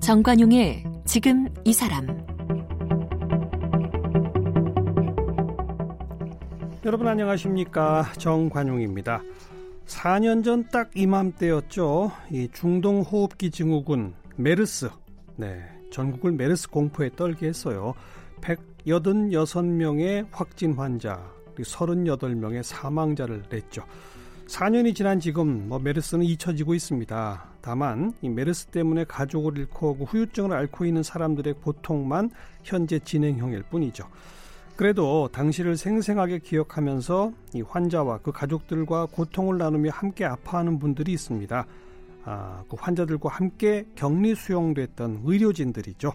정관용의 지금 이 사람 여러분 안녕하십니까 정관용입니다. 4년 전 딱 이맘때였죠. 이 중동 호흡기 증후군 메르스 네 전국을 메르스 공포에 떨게 했어요. 186명의 확진 환자 그리고 38명의 사망자를 냈죠. 4년이 지난 지금 뭐 메르스는 잊혀지고 있습니다. 다만 이 메르스 때문에 가족을 잃고 후유증을 앓고 있는 사람들의 고통만 현재 진행형일 뿐이죠. 그래도 당시를 생생하게 기억하면서 이 환자와 그 가족들과 고통을 나누며 함께 아파하는 분들이 있습니다. 아, 그 환자들과 함께 격리 수용됐던 의료진들이죠.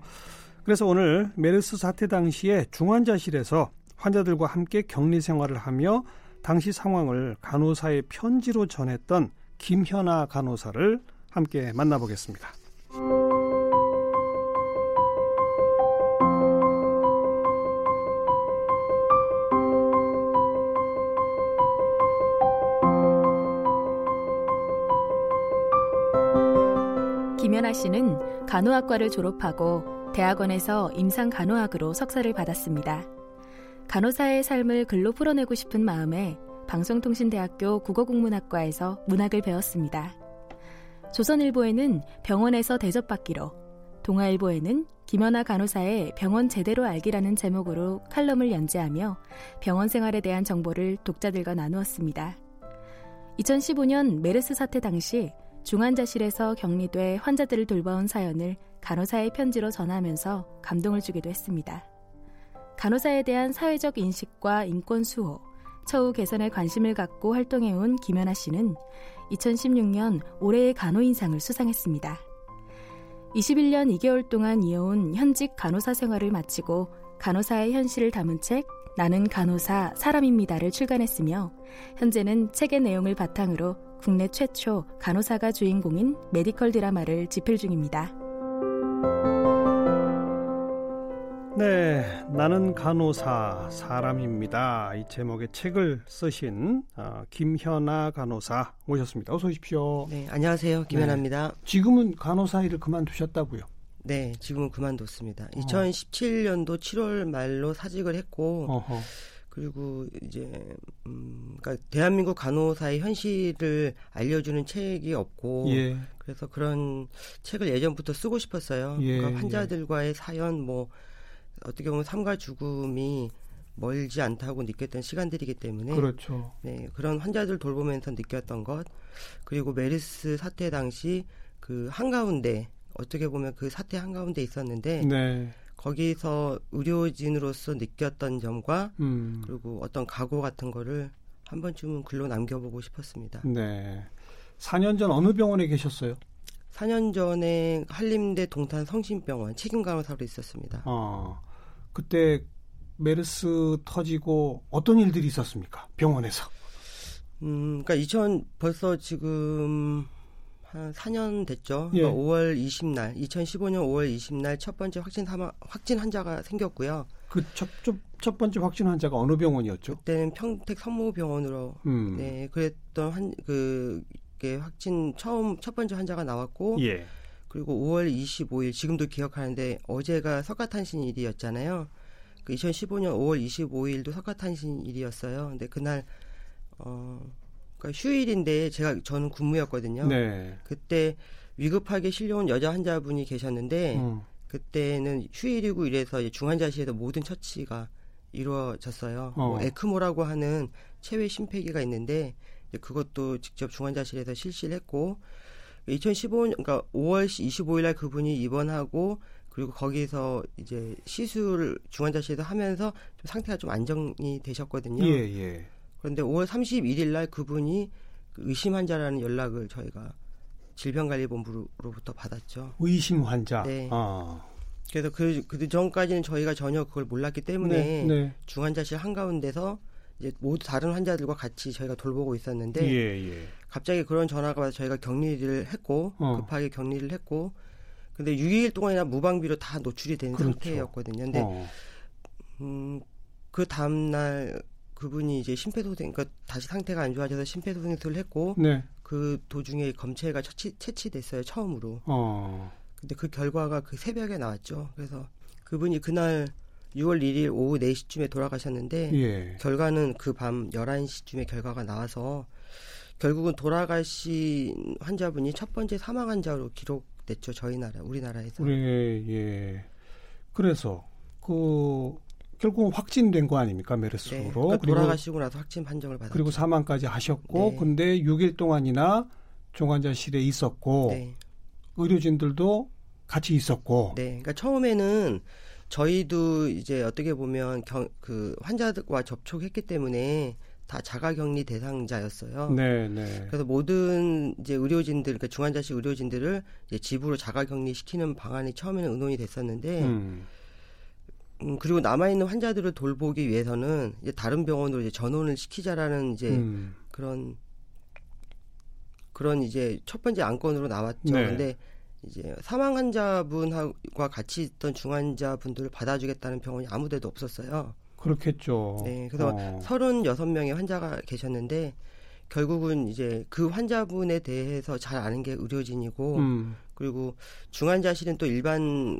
그래서 오늘 메르스 사태 당시에 중환자실에서 환자들과 함께 격리 생활을 하며 당시 상황을 간호사의 편지로 전했던 김현아 간호사를 함께 만나보겠습니다. 김연아 씨는 간호학과를 졸업하고 대학원에서 임상 간호학으로 석사를 받았습니다. 간호사의 삶을 글로 풀어내고 싶은 마음에 방송통신대학교 국어국문학과에서 문학을 배웠습니다. 조선일보에는 병원에서 대접받기로, 동아일보에는 김연아 간호사의 병원 제대로 알기라는 제목으로 칼럼을 연재하며 병원 생활에 대한 정보를 독자들과 나누었습니다. 2015년 메르스 사태 당시 중환자실에서 격리돼 환자들을 돌봐온 사연을 간호사의 편지로 전하면서 감동을 주기도 했습니다. 간호사에 대한 사회적 인식과 인권 수호, 처우 개선에 관심을 갖고 활동해온 김연아 씨는 2016년 올해의 간호인상을 수상했습니다. 21년 2개월 동안 이어온 현직 간호사 생활을 마치고 간호사의 현실을 담은 책 나는 간호사 사람입니다를 출간했으며 현재는 책의 내용을 바탕으로 국내 최초 간호사가 주인공인 메디컬 드라마를 집필 중입니다. 네, 나는 간호사 사람입니다. 이 제목의 책을 쓰신 어, 김현아 간호사 모셨습니다. 어서 오십시오. 네, 안녕하세요. 김현아입니다. 네, 지금은 간호사 일을 그만두셨다고요? 네, 지금은 그만뒀습니다. 어. 2017년도 7월 말로 사직을 했고, 어허. 그리고 이제 음, 그러니까 대한민국 간호사의 현실을 알려주는 책이 없고, 예. 그래서 그런 책을 예전부터 쓰고 싶었어요. 예, 그러니까 환자들과의 예. 사연 뭐 어떻게 보면 삶과 죽음이 멀지 않다고 느꼈던 시간들이기 때문에 그렇죠. 네, 그런 환자들 돌보면서 느꼈던 것 그리고 메르스 사태 당시 그 한가운데 어떻게 보면 그 사태 한가운데 있었는데 네. 거기서 의료진으로서 느꼈던 점과 음. 그리고 어떤 각오 같은 거를 한 번쯤은 글로 남겨보고 싶었습니다. 네. 4년 전 어느 병원에 계셨어요? 4년 전에 한림대 동탄 성심병원 책임간호사로 있었습니다. 어. 그때 메르스 터지고 어떤 일들이 있었습니까? 병원에서. 음, 그러니까 2000 벌써 지금 한 4년 됐죠. 예. 그러니까 5월 20날, 2015년 5월 20날 첫 번째 확진 사망 확진 환자가 생겼고요. 그첫 첫, 첫 번째 확진 환자가 어느 병원이었죠? 그때는 평택 성모병원으로 음. 네, 그랬던 한 그 확진 처음 첫 번째 환자가 나왔고 예. 그리고 5월 25일 지금도 기억하는데 어제가 석가탄신일이었잖아요. 그 2015년 5월 25일도 석가탄신일이었어요. 근데 그날 어 그러니까 휴일인데 제가 저는 근무였거든요. 네. 그때 위급하게 실려온 여자 환자분이 계셨는데 음. 그때는 휴일이고 이래서 중환자실에서 모든 처치가 이루어졌어요. 어. 뭐 에크모라고 하는 체외 심폐기가 있는데 그것도 직접 중환자실에서 실시를 했고 2015년 그러니까 5월 25일 날 그분이 입원하고 그리고 거기서 이제 시술 중환자실에서 하면서 좀 상태가 좀 안정이 되셨거든요. 예, 예. 그런데 5월 31일 날 그분이 그 의심 환자라는 연락을 저희가 질병관리본부로부터 받았죠. 의심 환자. 네. 아. 그래서 그, 그 전까지는 저희가 전혀 그걸 몰랐기 때문에 네, 네. 중환자실 한가운데서 이제 모두 다른 환자들과 같이 저희가 돌보고 있었는데 예, 예. 갑자기 그런 전화가 와서 저희가 격리를 했고 어. 급하게 격리를 했고 근데 6일 동안이나 무방비로 다 노출이 된 그렇죠. 상태였거든요. 근데 어. 음, 그 다음 날 그분이 이제 심폐소생, 그러니까 다시 상태가 안 좋아져서 심폐소생술을 했고, 네. 그 도중에 검체가 채취, 채취됐어요 처음으로. 어. 근데 그 결과가 그 새벽에 나왔죠. 그래서 그분이 그날 6월 1일 오후 4시쯤에 돌아가셨는데 예. 결과는 그 밤 11시쯤에 결과가 나와서 결국은 돌아가신 환자분이 첫 번째 사망 환자로 기록됐죠. 저희 나라, 우리나라에서. 예, 예. 그래서 그 결국은 확진된 거 아닙니까 메르스로? 네, 그러니까 돌아가시고 나서 확진 판정을 받았죠. 그리고 사망까지 하셨고, 네. 근데 6일 동안이나 중환자실에 있었고, 네. 의료진들도 같이 있었고. 네, 그러니까 처음에는 저희도 이제 어떻게 보면 경, 그 환자들과 접촉했기 때문에 다 자가격리 대상자였어요. 네, 네. 그래서 모든 이제 의료진들, 그러니까 중환자실 의료진들을 이제 집으로 자가격리 시키는 방안이 처음에는 의논이 됐었는데, 음. 음, 그리고 남아 있는 환자들을 돌보기 위해서는 이제 다른 병원으로 이제 전원을 시키자라는 이제 음. 그런 그런 이제 첫 번째 안건으로 나왔죠. 네. 근데 이제 사망 환자분과 같이 있던 중환자분들을 받아주겠다는 병원이 아무 데도 없었어요. 그렇겠죠. 네, 그래서 어. 36명의 환자가 계셨는데 결국은 이제 그 환자분에 대해서 잘 아는 게 의료진이고 음. 그리고 중환자실은 또 일반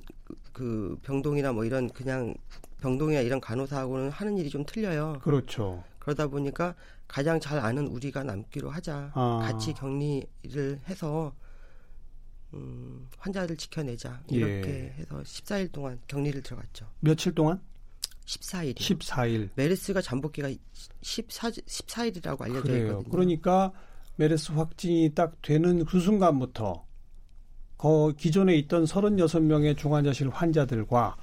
그 병동이나 뭐 이런 그냥 병동이나 이런 간호사하고는 하는 일이 좀 틀려요. 그렇죠. 그러다 보니까 가장 잘 아는 우리가 남기로 하자. 아. 같이 격리를 해서 음, 환자들 지켜내자. 이렇게 예. 해서 14일 동안 격리를 들어갔죠. 며칠 동안? 14일. 14일. 메르스가 잠복기가 14, 14일이라고 알려져 그래요. 있거든요. 그러니까 메르스 확진이 딱 되는 그 순간부터 거 기존에 있던 36명의 중환자실 환자들과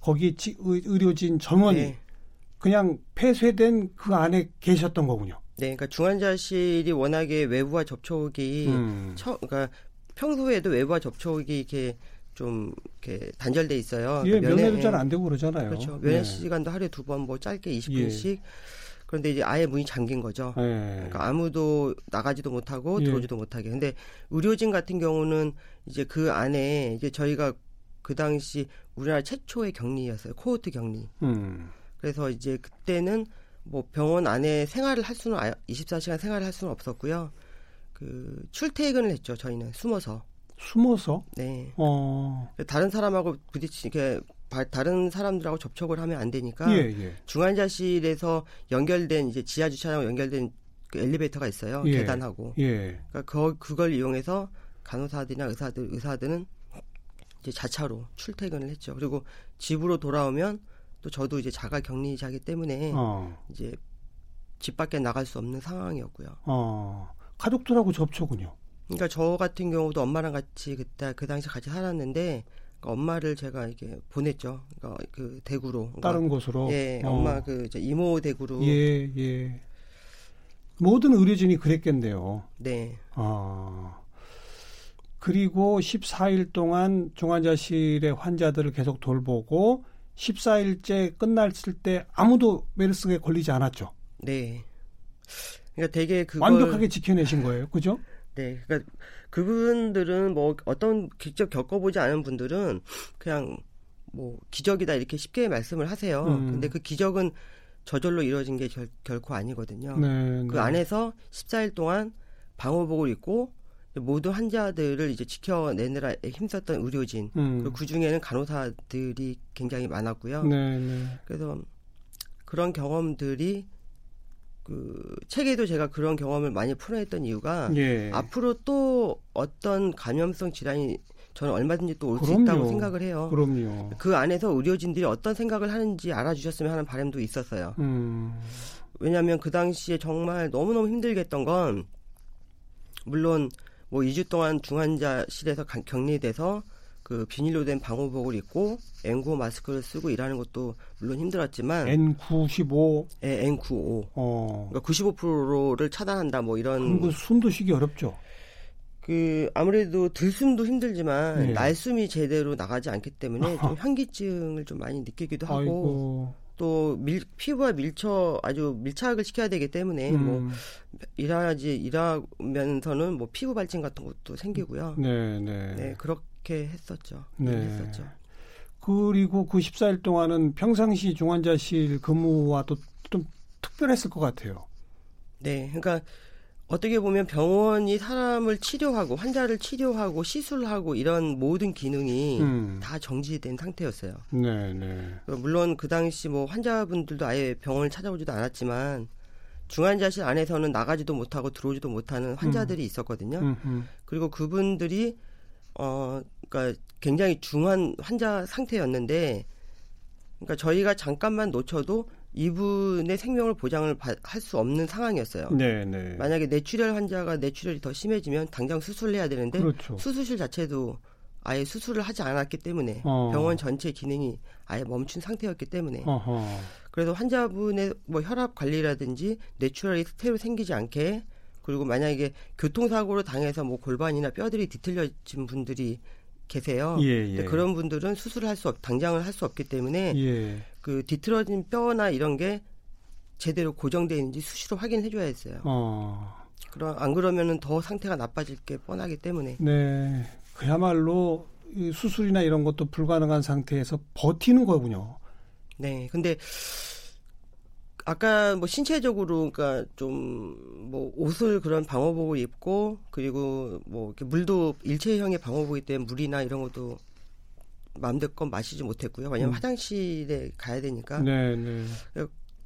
거기 지, 의료진 전원이 네. 그냥 폐쇄된 그 안에 계셨던 거군요. 네, 그러니까 중환자실이 워낙에 외부와 접촉이 음. 처, 그러니까 평소에도 외부와 접촉이 이렇게 좀 이렇게 단절돼 있어요. 예, 그러니까 면회도 잘 안 되고 그러잖아요. 그렇죠. 면회 네. 시간도 하루에 두 번 뭐 짧게 20분씩 예. 그런데 이제 아예 문이 잠긴 거죠. 예. 그러니까 아무도 나가지도 못하고 예. 들어오지도 못하게. 근데 의료진 같은 경우는 이제 그 안에 이제 저희가 그 당시 우리나라 최초의 격리였어요. 코호트 격리. 음. 그래서 이제 그때는 뭐 병원 안에 생활을 할 수는 24시간 생활을 할 수는 없었고요. 그 출퇴근을 했죠. 저희는 숨어서. 숨어서? 네. 어. 다른 사람하고 부딪히게 다른 사람들하고 접촉을 하면 안 되니까 예, 예. 중환자실에서 연결된 이제 지하 주차장과 연결된 그 엘리베이터가 있어요. 예, 계단하고. 예. 그러니까 그, 그걸 이용해서 간호사들이나 의사들 의사들은 이제 자차로 출퇴근을 했죠. 그리고 집으로 돌아오면 또 저도 이제 자가 격리자기 때문에 어. 이제 집 밖에 나갈 수 없는 상황이었고요. 어. 가족들하고 접촉은요? 그러니까 저 같은 경우도 엄마랑 같이 그때 그 당시 같이 살았는데 그러니까 엄마를 제가 이게 보냈죠. 그러니까 그 대구로 그러니까 다른 곳으로. 예, 어. 엄마 그 이모 대구로. 예, 예. 모든 의료진이 그랬겠네요. 네. 아. 그리고 14일 동안 중환자실의 환자들을 계속 돌보고 14일째 끝났을 때 아무도 메르스에 걸리지 않았죠. 네. 그러니까 되게 그 완벽하게 지켜내신 거예요, 그죠? 네, 그러니까 그분들은 뭐 어떤 직접 겪어보지 않은 분들은 그냥 뭐 기적이다 이렇게 쉽게 말씀을 하세요. 음. 근데 그 기적은 저절로 이루어진 게 결, 결코 아니거든요. 네, 그 네. 안에서 14일 동안 방호복을 입고 모든 환자들을 이제 지켜내느라 힘썼던 의료진 음. 그리고 그 중에는 간호사들이 굉장히 많았고요. 네, 네. 그래서 그런 경험들이 그 책에도 제가 그런 경험을 많이 풀어냈던 이유가 예. 앞으로 또 어떤 감염성 질환이 저는 얼마든지 또 올 수 있다고 생각을 해요. 그럼요. 그 안에서 의료진들이 어떤 생각을 하는지 알아주셨으면 하는 바람도 있었어요. 음. 왜냐하면 그 당시에 정말 너무너무 힘들게 했던 건 물론 뭐 2주 동안 중환자실에서 격리돼서 그 비닐로 된 방호복을 입고 N95 마스크를 쓰고 일하는 것도 물론 힘들었지만 N95 예, N95 어. 그러니까 95%를 차단한다 뭐 이런 그 숨도 쉬기 어렵죠. 그 아무래도 들숨도 힘들지만 네. 날숨이 제대로 나가지 않기 때문에. 좀 현기증을 좀 많이 느끼기도 하고 아이고. 또 밀, 피부와 밀처 아주 밀착을 시켜야 되기 때문에 음. 뭐 일하지 일하면서는 뭐 피부 발진 같은 것도 생기고요. 네, 네. 네, 그렇게 했었죠. 네. 했었죠. 그리고 그 14일 동안은 평상시 중환자실 근무와 도 좀 특별했을 것 같아요. 네, 그러니까 어떻게 보면 병원이 사람을 치료하고 환자를 치료하고 시술하고 이런 모든 기능이 음. 다 정지된 상태였어요. 네, 네. 물론 그 당시 뭐 환자분들도 아예 병원을 찾아오지도 않았지만 중환자실 안에서는 나가지도 못하고 들어오지도 못하는 환자들이 음. 있었거든요. 음흠. 그리고 그분들이 어 그러니까 굉장히 중한 환자 상태였는데 그러니까 저희가 잠깐만 놓쳐도 이분의 생명을 보장을 할 수 없는 상황이었어요. 네, 네. 만약에 뇌출혈 환자가 뇌출혈이 더 심해지면 당장 수술을 해야 되는데 그렇죠. 수술실 자체도 아예 수술을 하지 않았기 때문에 어. 병원 전체 기능이 아예 멈춘 상태였기 때문에 어허. 그래서 환자분의 뭐 혈압 관리라든지 뇌출혈이 새로 생기지 않게 그리고 만약에 교통사고로 당해서 뭐 골반이나 뼈들이 뒤틀려진 분들이 계세요. 예, 예. 그런 분들은 수술을 할 수 없, 당장을 할 수 없기 때문에 예. 그 뒤틀어진 뼈나 이런 게 제대로 고정되어 있는지 수시로 확인해 줘야 했어요. 어. 그럼 안 그러면은 더 상태가 나빠질 게 뻔하기 때문에. 네. 그야말로 수술이나 이런 것도 불가능한 상태에서 버티는 거군요. 네. 근데 아까 뭐 신체적으로 그러니까 좀 뭐 옷을 그런 방호복을 입고 그리고 뭐 이렇게 물도 일체형의 방호복이 때문에 물이나 이런 것도 마음대로 마시지 못했고요. 왜냐하면 음. 화장실에 가야 되니까. 네, 네.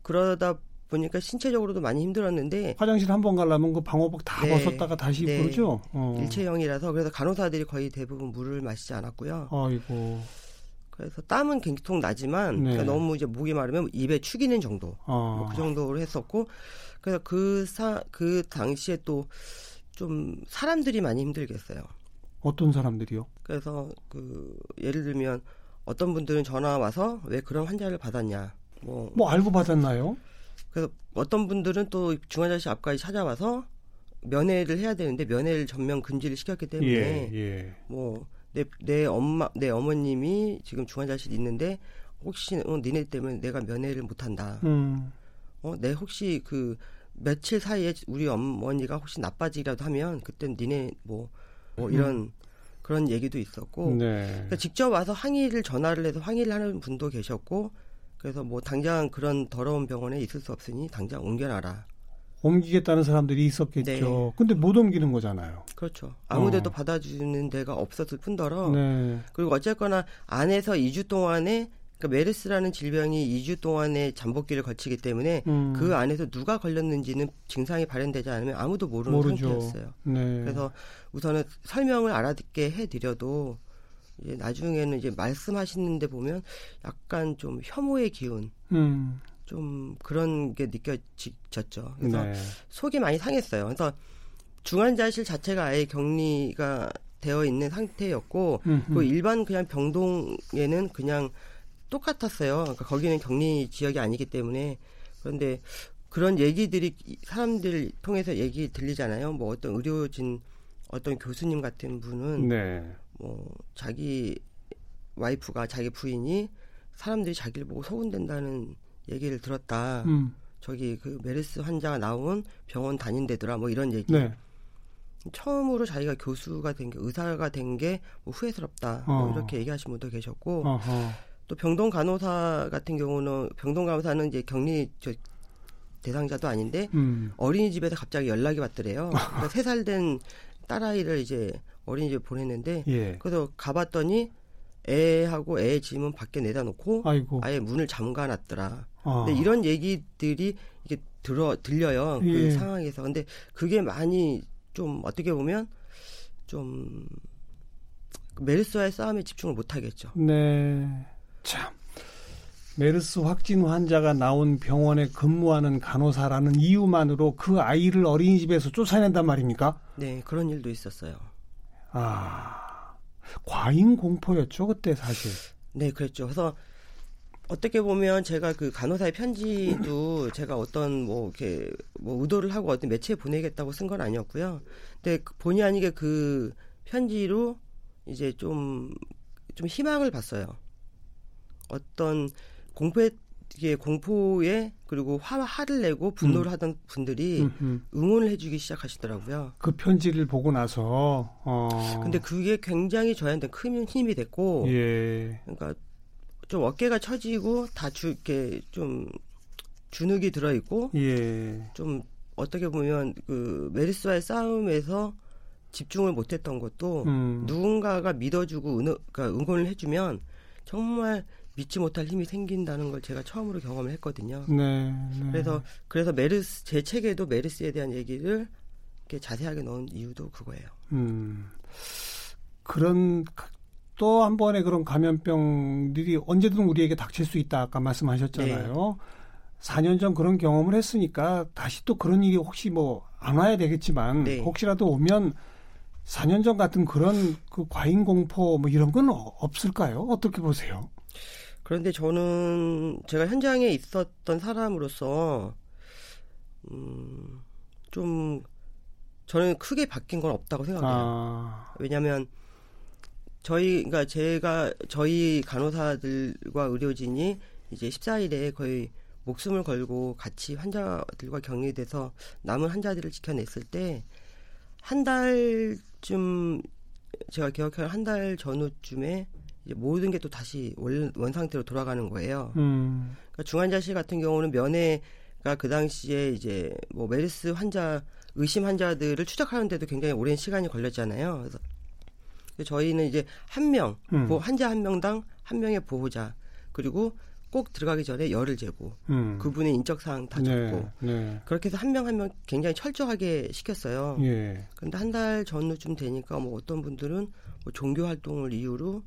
그러다 보니까 신체적으로도 많이 힘들었는데 화장실 한 번 가려면 그 방호복 다 네, 벗었다가 다시 네, 그러죠. 어. 일체형이라서 그래서 간호사들이 거의 대부분 물을 마시지 않았고요. 아이고. 그래서 땀은 굉장히 나지만 네. 그러니까 너무 이제 목이 마르면 입에 축이는 정도 어. 뭐그 정도로 했었고 그래서 그사그 그 당시에 또 좀 사람들이 많이 힘들겠어요. 어떤 사람들이요? 그래서 그 예를 들면 어떤 분들은 전화 와서 왜 그런 환자를 받았냐. 뭐, 뭐 알고 받았나요? 그래서 어떤 분들은 또 중환자실 앞까지 찾아와서 면회를 해야 되는데 면회를 전면 금지를 시켰기 때문에 예, 예. 뭐 내 내 엄마 내 어머님이 지금 중환자실에 있는데 혹시 어, 니네 때문에 내가 면회를 못한다. 음. 어 내 혹시 그 며칠 사이에 우리 어머니가 혹시 나빠지기라도 하면 그땐 니네 뭐, 뭐 음. 이런 음. 그런 얘기도 있었고 네. 그러니까 직접 와서 항의를 전화를 해서 항의를 하는 분도 계셨고 그래서 뭐 당장 그런 더러운 병원에 있을 수 없으니 당장 옮겨놔라. 옮기겠다는 사람들이 있었겠죠. 네. 근데 못 옮기는 거잖아요. 그렇죠. 아무데도 어. 받아주는 데가 없었을 뿐더러 네. 그리고 어쨌거나 안에서 2주 동안에 그러니까 메르스라는 질병이 2주 동안에 잠복기를 거치기 때문에 음. 그 안에서 누가 걸렸는지는 증상이 발현되지 않으면 아무도 모르는 모르죠. 상태였어요. 네. 그래서 우선은 설명을 알아듣게 해드려도 이제 나중에는 이제 말씀하시는데 보면 약간 좀 혐오의 기운, 음. 좀 그런 게 느껴졌죠. 그래서 네. 속이 많이 상했어요. 그래서 중환자실 자체가 아예 격리가 되어 있는 상태였고 그 일반 그냥 병동에는 그냥 똑같았어요. 그러니까 거기는 격리 지역이 아니기 때문에 그런데 그런 얘기들이 사람들 통해서 얘기 들리잖아요. 뭐 어떤 의료진 어떤 교수님 같은 분은 네. 뭐 자기 와이프가 자기 부인이 사람들이 자기를 보고 소문된다는 얘기를 들었다. 음. 저기 그 메르스 환자가 나온 병원 다닌데더라 뭐 이런 얘기. 네. 처음으로 자기가 교수가 된 게 의사가 된 게 뭐 후회스럽다. 뭐 어. 뭐 이렇게 얘기하신 분도 계셨고 어허. 또 병동 간호사 같은 경우는 병동 간호사는 이제 격리 저 대상자도 아닌데 음. 어린이집에서 갑자기 연락이 왔더래요. 그러니까 3살 된 딸아이를 이제 어린이집에 보냈는데 예. 그래서 가봤더니 애하고 애 짐은 밖에 내다 놓고 아이고. 아예 문을 잠가 놨더라. 아. 근데 이런 얘기들이 이게 들어 들려요. 그 예. 상황에서. 근데 그게 많이 좀 어떻게 보면 좀 메르스와의 싸움에 집중을 못 하겠죠. 네. 참. 메르스 확진 환자가 나온 병원에 근무하는 간호사라는 이유만으로 그 아이를 어린이집에서 쫓아낸단 말입니까? 네, 그런 일도 있었어요. 아, 과잉 공포였죠, 그때 사실. 네, 그랬죠. 그래서 어떻게 보면 제가 그 간호사의 편지도 제가 어떤 뭐 이렇게 뭐 의도를 하고 어떤 매체에 보내겠다고 쓴 건 아니었고요. 근데 그 본의 아니게 그 편지로 이제 좀, 좀 희망을 봤어요. 어떤 공포에, 공포에 그리고 화, 화를 내고 분노를 음. 하던 분들이 음흠. 음. 응원을 해주기 시작하시더라고요. 그 편지를 보고 나서. 어. 근데 그게 굉장히 저한테 큰 힘이 됐고. 예. 그러니까 좀 어깨가 처지고 다주 이렇게 좀 주눅이 들어 있고 예. 좀 어떻게 보면 그 메르스와의 싸움에서 집중을 못했던 것도 음. 누군가가 믿어주고 은, 그러니까 응원을 해주면 정말 믿지 못할 힘이 생긴다는 걸 제가 처음으로 경험을 했거든요. 네, 네. 그래서 그래서 메르스 제 책에도 메르스에 대한 얘기를 이렇게 자세하게 넣은 이유도 그거예요. 음. 그런 또 한 번의 그런 감염병들이 언제든 우리에게 닥칠 수 있다 아까 말씀하셨잖아요. 네. 4년 전 그런 경험을 했으니까 다시 또 그런 일이 혹시 뭐 안 와야 되겠지만 네. 혹시라도 오면 4년 전 같은 그런 그 과잉 공포 뭐 이런 건 없을까요? 어떻게 보세요? 그런데 저는 제가 현장에 있었던 사람으로서 음, 좀 저는 크게 바뀐 건 없다고 생각해요. 아. 왜냐하면 저희 그러니까 제가 저희 간호사들과 의료진이 이제 14일에 거의 목숨을 걸고 같이 환자들과 격리돼서 남은 환자들을 지켜냈을 때 한 달쯤 제가 기억하는 한달 전후쯤에 이제 모든 게 또 다시 원, 원 상태로 돌아가는 거예요. 음. 그러니까 중환자실 같은 경우는 면회가 그 당시에 이제 뭐 메르스 환자 의심 환자들을 추적하는데도 굉장히 오랜 시간이 걸렸잖아요. 그래서 저희는 이제 한 명, 음. 환자 한 명당 한 명의 보호자 그리고 꼭 들어가기 전에 열을 재고 음. 그분의 인적 사항 다 네, 적고 네, 네. 그렇게 해서 한명 한 명 굉장히 철저하게 시켰어요. 예. 그런데 한달 전후쯤 되니까 뭐 어떤 분들은 뭐 종교 활동을 이유로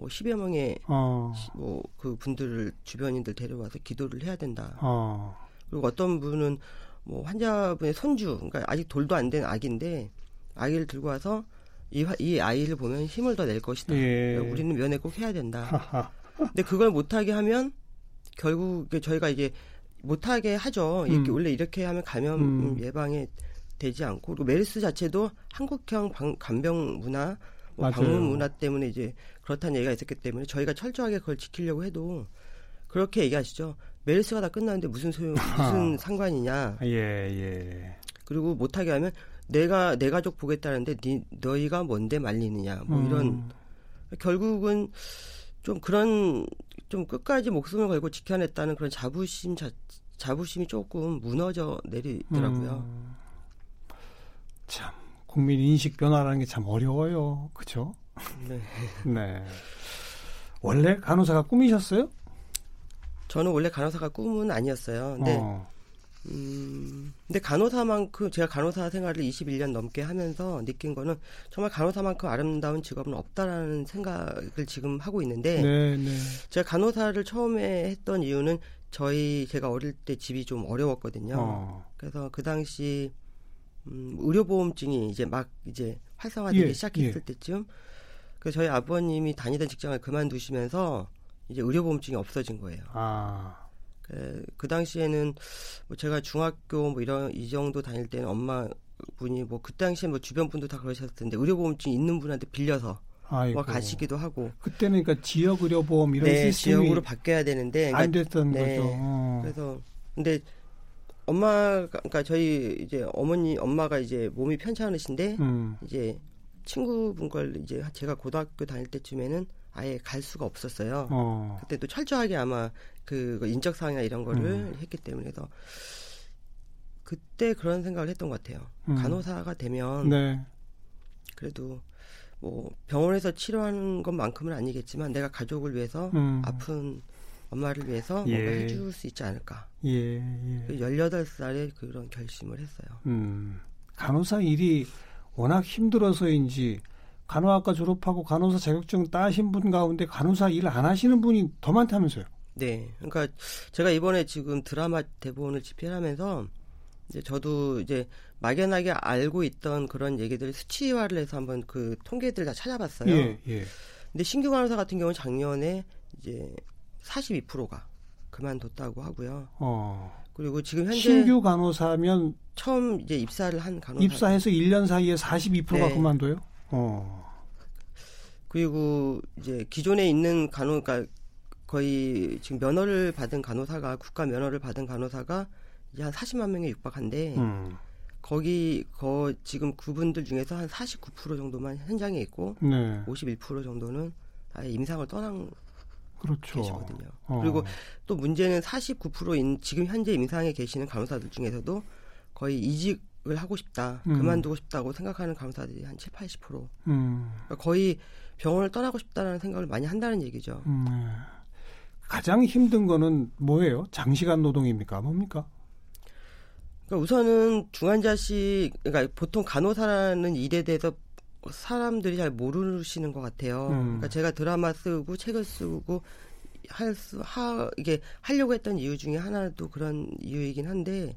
뭐 10여 명의 어. 뭐그 분들을 주변인들 데려와서 기도를 해야 된다. 어. 그리고 어떤 분은 뭐 환자분의 손주, 그러니까 아직 돌도 안 된 아기인데 아기를 들고 와서 이, 이 아이를 보면 힘을 더 낼 것이다. 예. 우리는 면회 꼭 해야 된다. 근데 그걸 못하게 하면 결국 저희가 이제 못하게 하죠. 이렇게 음. 원래 이렇게 하면 감염 음. 예방에 되지 않고 그리고 메르스 자체도 한국형 방, 간병 문화, 뭐 방문 문화 때문에 이제 그렇다는 얘기가 있었기 때문에 저희가 철저하게 그걸 지키려고 해도 그렇게 얘기하시죠. 메르스가 다 끝났는데 무슨 소용, 무슨 상관이냐. 예, 예. 그리고 못하게 하면 내가 내 가족 보겠다는데 니, 너희가 뭔데 말리느냐. 뭐 음. 이런 결국은 좀 그런 좀 끝까지 목숨을 걸고 지켜냈다는 그런 자부심 자, 자부심이 조금 무너져 내리더라고요. 음. 참 국민 인식 변화라는 게 참 어려워요. 그렇죠? 네. 네. 원래 간호사가 꿈이셨어요? 저는 원래 간호사가 꿈은 아니었어요. 근데 어. 음, 근데 간호사만큼 제가 간호사 생활을 21년 넘게 하면서 느낀 거는 정말 간호사만큼 아름다운 직업은 없다라는 생각을 지금 하고 있는데 네, 네. 제가 간호사를 처음에 했던 이유는 저희 제가 어릴 때 집이 좀 어려웠거든요. 어. 그래서 그 당시 음, 의료보험증이 이제 막 이제 활성화되기 예, 시작했을 예. 때쯤 그 저희 아버님이 다니던 직장을 그만두시면서 이제 의료보험증이 없어진 거예요. 아. 그, 그 당시에는 뭐 제가 중학교 뭐 이런 이 정도 다닐 때는 엄마 분이 뭐 그 당시에 뭐 주변 분도 다 그러셨을 텐데 의료보험증 있는 분한테 빌려서 아이고. 뭐 가시기도 하고 그때는 그러니까 지역 의료보험 이런 네, 시스템이 지역으로 바뀌어야 되는데 그러니까, 안 됐던 네, 거죠. 어. 그래서 근데 엄마가 그러니까 저희 이제 어머니 엄마가 이제 몸이 편찮으신데 음. 이제 친구분 걸 이제 제가 고등학교 다닐 때쯤에는 아예 갈 수가 없었어요. 어. 그때도 철저하게 아마 그 인적 사항이나 이런 거를 음. 했기 때문에 해서 그때 그런 생각을 했던 것 같아요. 음. 간호사가 되면 네. 그래도 뭐 병원에서 치료하는 것만큼은 아니겠지만 내가 가족을 위해서 음. 아픈 엄마를 위해서 예. 뭔가 해줄 수 있지 않을까. 예, 예. 18살에 그 그런 결심을 했어요. 음. 간호사 일이 워낙 힘들어서인지 간호학과 졸업하고 간호사 자격증 따신 분 가운데 간호사 일 안 하시는 분이 더 많다면서요? 네. 그러니까 제가 이번에 지금 드라마 대본을 집필하면서 이제 저도 이제 막연하게 알고 있던 그런 얘기들을 수치화를 해서 한번 그 통계들 다 찾아봤어요. 예, 예. 근데 신규 간호사 같은 경우는 작년에 이제 42%가 그만뒀다고 하고요. 어. 그리고 지금 현재 신규 간호사면 처음 이제 입사를 한 간호사 입사해서 1년 사이에 42%가 네. 그만둬요? 어. 그리고 이제 기존에 있는 간호 그러니까 거의 지금 면허를 받은 간호사가 국가 면허를 받은 간호사가 이제 한 40만 명에 육박한데 음. 거기 거 지금 그분들 중에서 한 49% 정도만 현장에 있고 네. 51% 정도는 아예 임상을 떠난 그렇죠. 계시거든요. 어. 그리고 또 문제는 49%인 지금 현재 임상에 계시는 간호사들 중에서도 거의 이직을 하고 싶다, 음. 그만두고 싶다고 생각하는 간호사들이 한 7, 80%. 음. 그러니까 거의 병원을 떠나고 싶다라는 생각을 많이 한다는 얘기죠. 음. 가장 힘든 거는 뭐예요? 장시간 노동입니까? 뭡니까? 그러니까 우선은 중환자실, 그러니까 보통 간호사라는 일에 대해서 사람들이 잘 모르시는 것 같아요. 음. 그러니까 제가 드라마 쓰고 책을 쓰고 할 수, 하, 이게 하려고 했던 이유 중에 하나도 그런 이유이긴 한데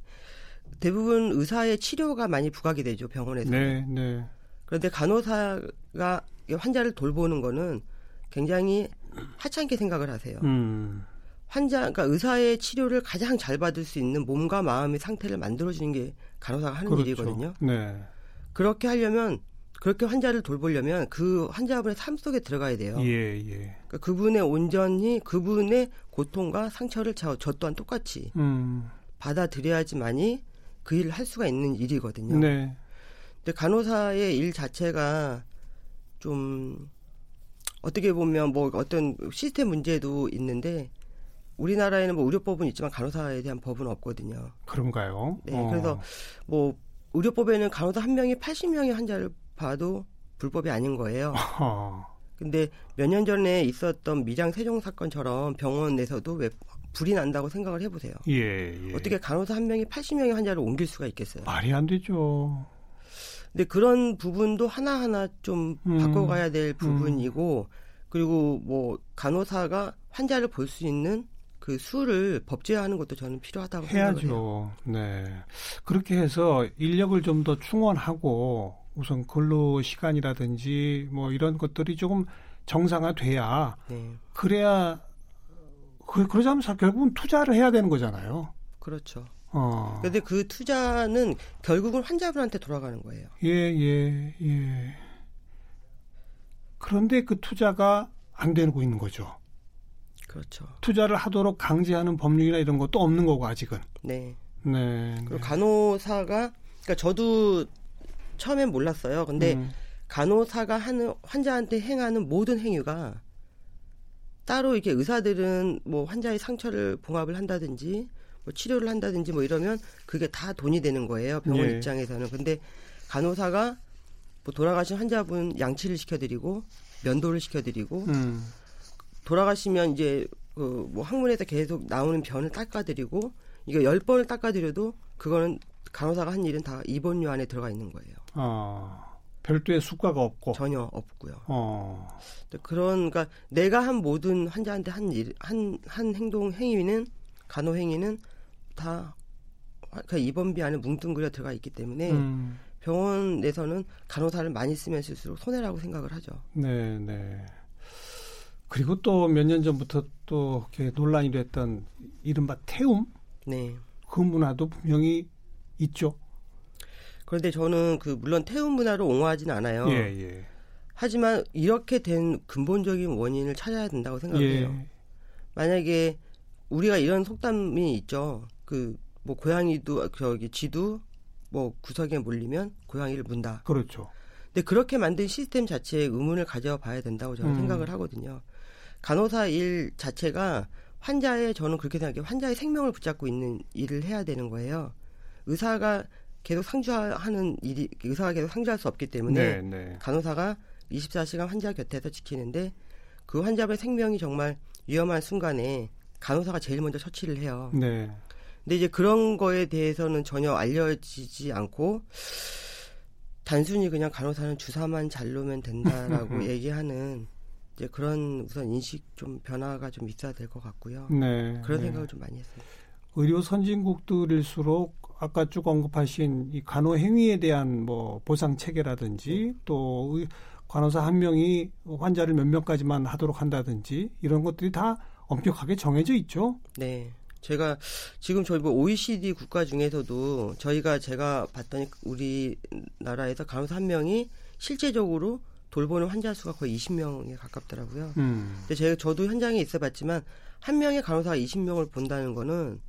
대부분 의사의 치료가 많이 부각이 되죠 병원에서. 네, 네. 그런데 간호사가 환자를 돌보는 거는 굉장히 하찮게 생각을 하세요. 음. 환자, 그러니까 의사의 치료를 가장 잘 받을 수 있는 몸과 마음의 상태를 만들어주는 게 간호사가 하는 그렇죠. 일이거든요. 네. 그렇게 하려면 그렇게 환자를 돌보려면 그 환자분의 삶 속에 들어가야 돼요. 예, 예. 그러니까 그분의 온전히 그분의 고통과 상처를 저, 저 또한 똑같이 음. 받아들여야지만이 그 일을 할 수가 있는 일이거든요. 네. 근데 간호사의 일 자체가 좀 어떻게 보면 뭐 어떤 시스템 문제도 있는데 우리나라에는 뭐 의료법은 있지만 간호사에 대한 법은 없거든요. 그런가요? 네. 어. 그래서 뭐 의료법에는 간호사 한 명이 80명의 환자를 봐도 불법이 아닌 거예요. 근데 몇 년 전에 있었던 미장 세종 사건처럼 병원 내에서도 왜 불이 난다고 생각을 해보세요. 예, 예. 어떻게 간호사 한 명이 80명의 환자를 옮길 수가 있겠어요? 말이 안 되죠. 근데 그런 부분도 하나하나 좀 음, 바꿔가야 될 음. 부분이고, 음. 그리고 뭐 간호사가 환자를 볼 수 있는 그 수를 법제화하는 것도 저는 필요하다고 해야죠. 생각해요. 네. 그렇게 해서 인력을 좀 더 충원하고 우선 근로 시간이라든지 뭐 이런 것들이 조금 정상화돼야 네. 그래야 그, 그러자면 결국은 투자를 해야 되는 거잖아요. 그렇죠. 어. 그런데 그 투자는 결국은 환자분한테 돌아가는 거예요. 예, 예, 예. 그런데 그 투자가 안 되고 있는 거죠. 그렇죠. 투자를 하도록 강제하는 법률이나 이런 것도 없는 거고 아직은. 네. 네. 그리고 네. 간호사가 그러니까 저도 처음엔 몰랐어요. 근데 음. 간호사가 하는 환자한테 행하는 모든 행위가 따로 이렇게 의사들은 뭐 환자의 상처를 봉합을 한다든지 뭐 치료를 한다든지 뭐 이러면 그게 다 돈이 되는 거예요. 병원 예. 입장에서는. 근데 간호사가 뭐 돌아가신 환자분 양치를 시켜드리고 면도를 시켜드리고 음. 돌아가시면 이제 그뭐 학문에서 계속 나오는 변을 닦아드리고 이거 열 번을 닦아드려도 그거는 간호사가 한 일은 다 입원료 안에 들어가 있는 거예요. 아. 별도의 수가가 없고 전혀 없고요. 어. 그런 그러니까 내가 한 모든 환자한테 한 일, 한, 한 행동 행위는 간호 행위는 다 그 입원비 안에 뭉뚱그려 들어가 있기 때문에 음. 병원 내에서는 간호사를 많이 쓰면 쓸수록 손해라고 생각을 하죠. 네, 네. 그리고 또 몇 년 전부터 또 이렇게 논란이 됐던 이른바 태움. 네. 그 문화도 분명히 있죠. 그런데 저는 그 물론 태움 문화를 옹호하지는 않아요. 예, 예. 하지만 이렇게 된 근본적인 원인을 찾아야 된다고 생각해요. 예. 만약에 우리가 이런 속담이 있죠. 그 뭐 고양이도 저기 쥐도 뭐 구석에 몰리면 고양이를 문다. 그렇죠. 근데 그렇게 만든 시스템 자체에 의문을 가져봐야 된다고 저는 음. 생각을 하거든요. 간호사 일 자체가 환자의 저는 그렇게 생각해요. 환자의 생명을 붙잡고 있는 일을 해야 되는 거예요. 의사가 계속 상주하는 일이 의사가 계속 상주할 수 없기 때문에 네, 네. 간호사가 24시간 환자 곁에서 지키는데 그 환자의 생명이 정말 위험한 순간에 간호사가 제일 먼저 처치를 해요. 네. 근데 이제 그런 거에 대해서는 전혀 알려지지 않고 단순히 그냥 간호사는 주사만 잘 놓으면 된다라고 얘기하는 이제 그런 우선 인식 좀 변화가 좀 있어야 될 것 같고요. 네, 그런 네. 생각을 좀 많이 했습니다. 의료 선진국들일수록 아까 쭉 언급하신 이 간호 행위에 대한 뭐 보상 체계라든지 또 간호사 한 명이 환자를 몇 명까지만 하도록 한다든지 이런 것들이 다 엄격하게 정해져 있죠. 네. 제가 지금 저희 뭐 OECD 국가 중에서도 저희가 제가 봤더니 우리나라에서 간호사 한 명이 실제적으로 돌보는 환자 수가 거의 20명에 가깝더라고요. 음. 근데 제가 저도 현장에 있어봤지만 한 명의 간호사가 20명을 본다는 거는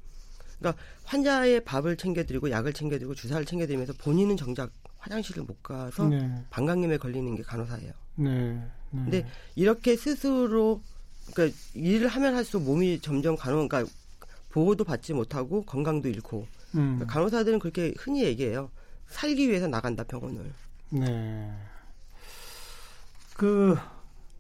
그러니까 환자의 밥을 챙겨드리고 약을 챙겨드리고 주사를 챙겨드리면서 본인은 정작 화장실을 못 가서 네. 방광염에 걸리는 게 간호사예요. 네. 네. 근데 이렇게 스스로 그러니까 일을 하면 할수록 몸이 점점 간호, 그러니까 보호도 받지 못하고 건강도 잃고 음. 그러니까 간호사들은 그렇게 흔히 얘기해요. 살기 위해서 나간다 병원을. 네. 그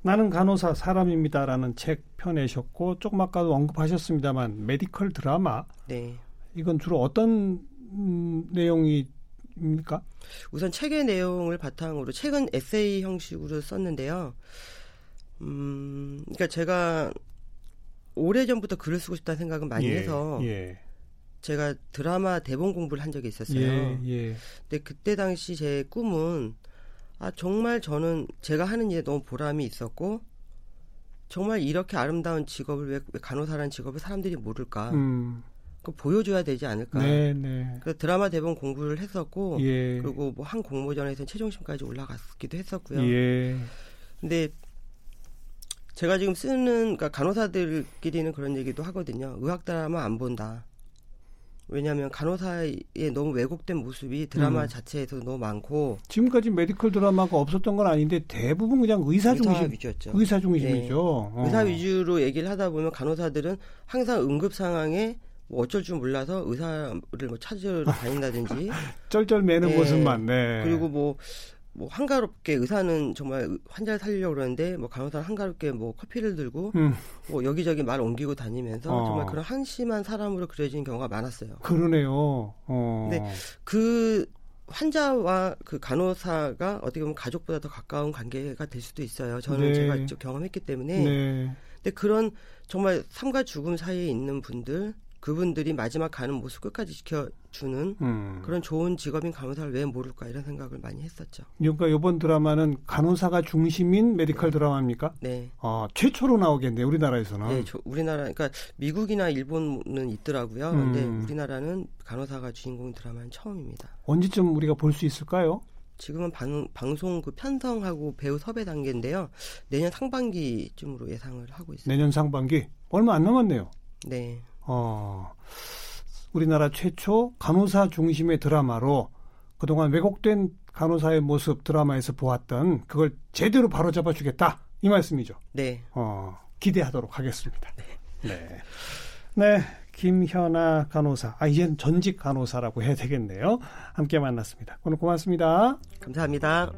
나는 간호사 사람입니다라는 책 펴내셨고 조금 아까도 언급하셨습니다만 메디컬 드라마. 네. 이건 주로 어떤 음, 내용입니까? 우선 책의 내용을 바탕으로 책은 에세이 형식으로 썼는데요. 음, 그러니까 제가 오래 전부터 글을 쓰고 싶다는 생각은 많이 예, 해서 예. 제가 드라마 대본 공부를 한 적이 있었어요. 예, 예. 근데 그때 당시 제 꿈은 아 정말 저는 제가 하는 일에 너무 보람이 있었고 정말 이렇게 아름다운 직업을 왜, 왜 간호사라는 직업을 사람들이 모를까? 음. 그 보여줘야 되지 않을까. 네, 네. 그 드라마 대본 공부를 했었고, 예. 그리고 뭐 한 공모전에서 최종심까지 올라갔기도 했었고요. 예. 근데 제가 지금 쓰는 그러니까 간호사들끼리는 그런 얘기도 하거든요. 의학 드라마 안 본다. 왜냐하면 간호사의 너무 왜곡된 모습이 드라마 음. 자체에서 너무 많고 지금까지 메디컬 드라마가 없었던 건 아닌데 대부분 그냥 의사 중심 의사 위주였죠. 의사 중심이죠. 네. 어. 의사 위주로 얘기를 하다 보면 간호사들은 항상 응급 상황에 뭐 어쩔 줄 몰라서 의사를 뭐 찾으러 다닌다든지 쩔쩔 매는 네. 모습만 네. 그리고 뭐 뭐 한가롭게 의사는 정말 환자를 살리려고 그러는데 뭐 간호사는 한가롭게 뭐 커피를 들고 음. 뭐 여기저기 말 옮기고 다니면서 어. 정말 그런 한심한 사람으로 그려지는 경우가 많았어요. 그러네요. 어. 근데 그 환자와 그 간호사가 어떻게 보면 가족보다 더 가까운 관계가 될 수도 있어요. 저는 네. 제가 직접 경험했기 때문에. 네. 근데 그런 정말 삶과 죽음 사이에 있는 분들 그분들이 마지막 가는 모습 끝까지 지켜주는 음. 그런 좋은 직업인 간호사를 왜 모를까 이런 생각을 많이 했었죠. 그러니까 이번 드라마는 간호사가 중심인 메디컬 네. 드라마입니까? 네. 아, 최초로 나오겠네요, 우리나라에서는. 네, 저, 우리나라, 그러니까 미국이나 일본은 있더라고요. 음. 근데 우리나라는 간호사가 주인공 드라마는 처음입니다. 언제쯤 우리가 볼 수 있을까요? 지금은 방, 방송 그 편성하고 배우 섭외 단계인데요. 내년 상반기쯤으로 예상을 하고 있습니다. 내년 상반기? 얼마 안 남았네요. 네. 어, 우리나라 최초 간호사 중심의 드라마로 그동안 왜곡된 간호사의 모습 드라마에서 보았던 그걸 제대로 바로잡아 주겠다 이 말씀이죠. 네. 어, 기대하도록 하겠습니다. 네. 네. 네. 김현아 간호사. 아, 이젠 전직 간호사라고 해야 되겠네요. 함께 만났습니다. 오늘 고맙습니다. 감사합니다.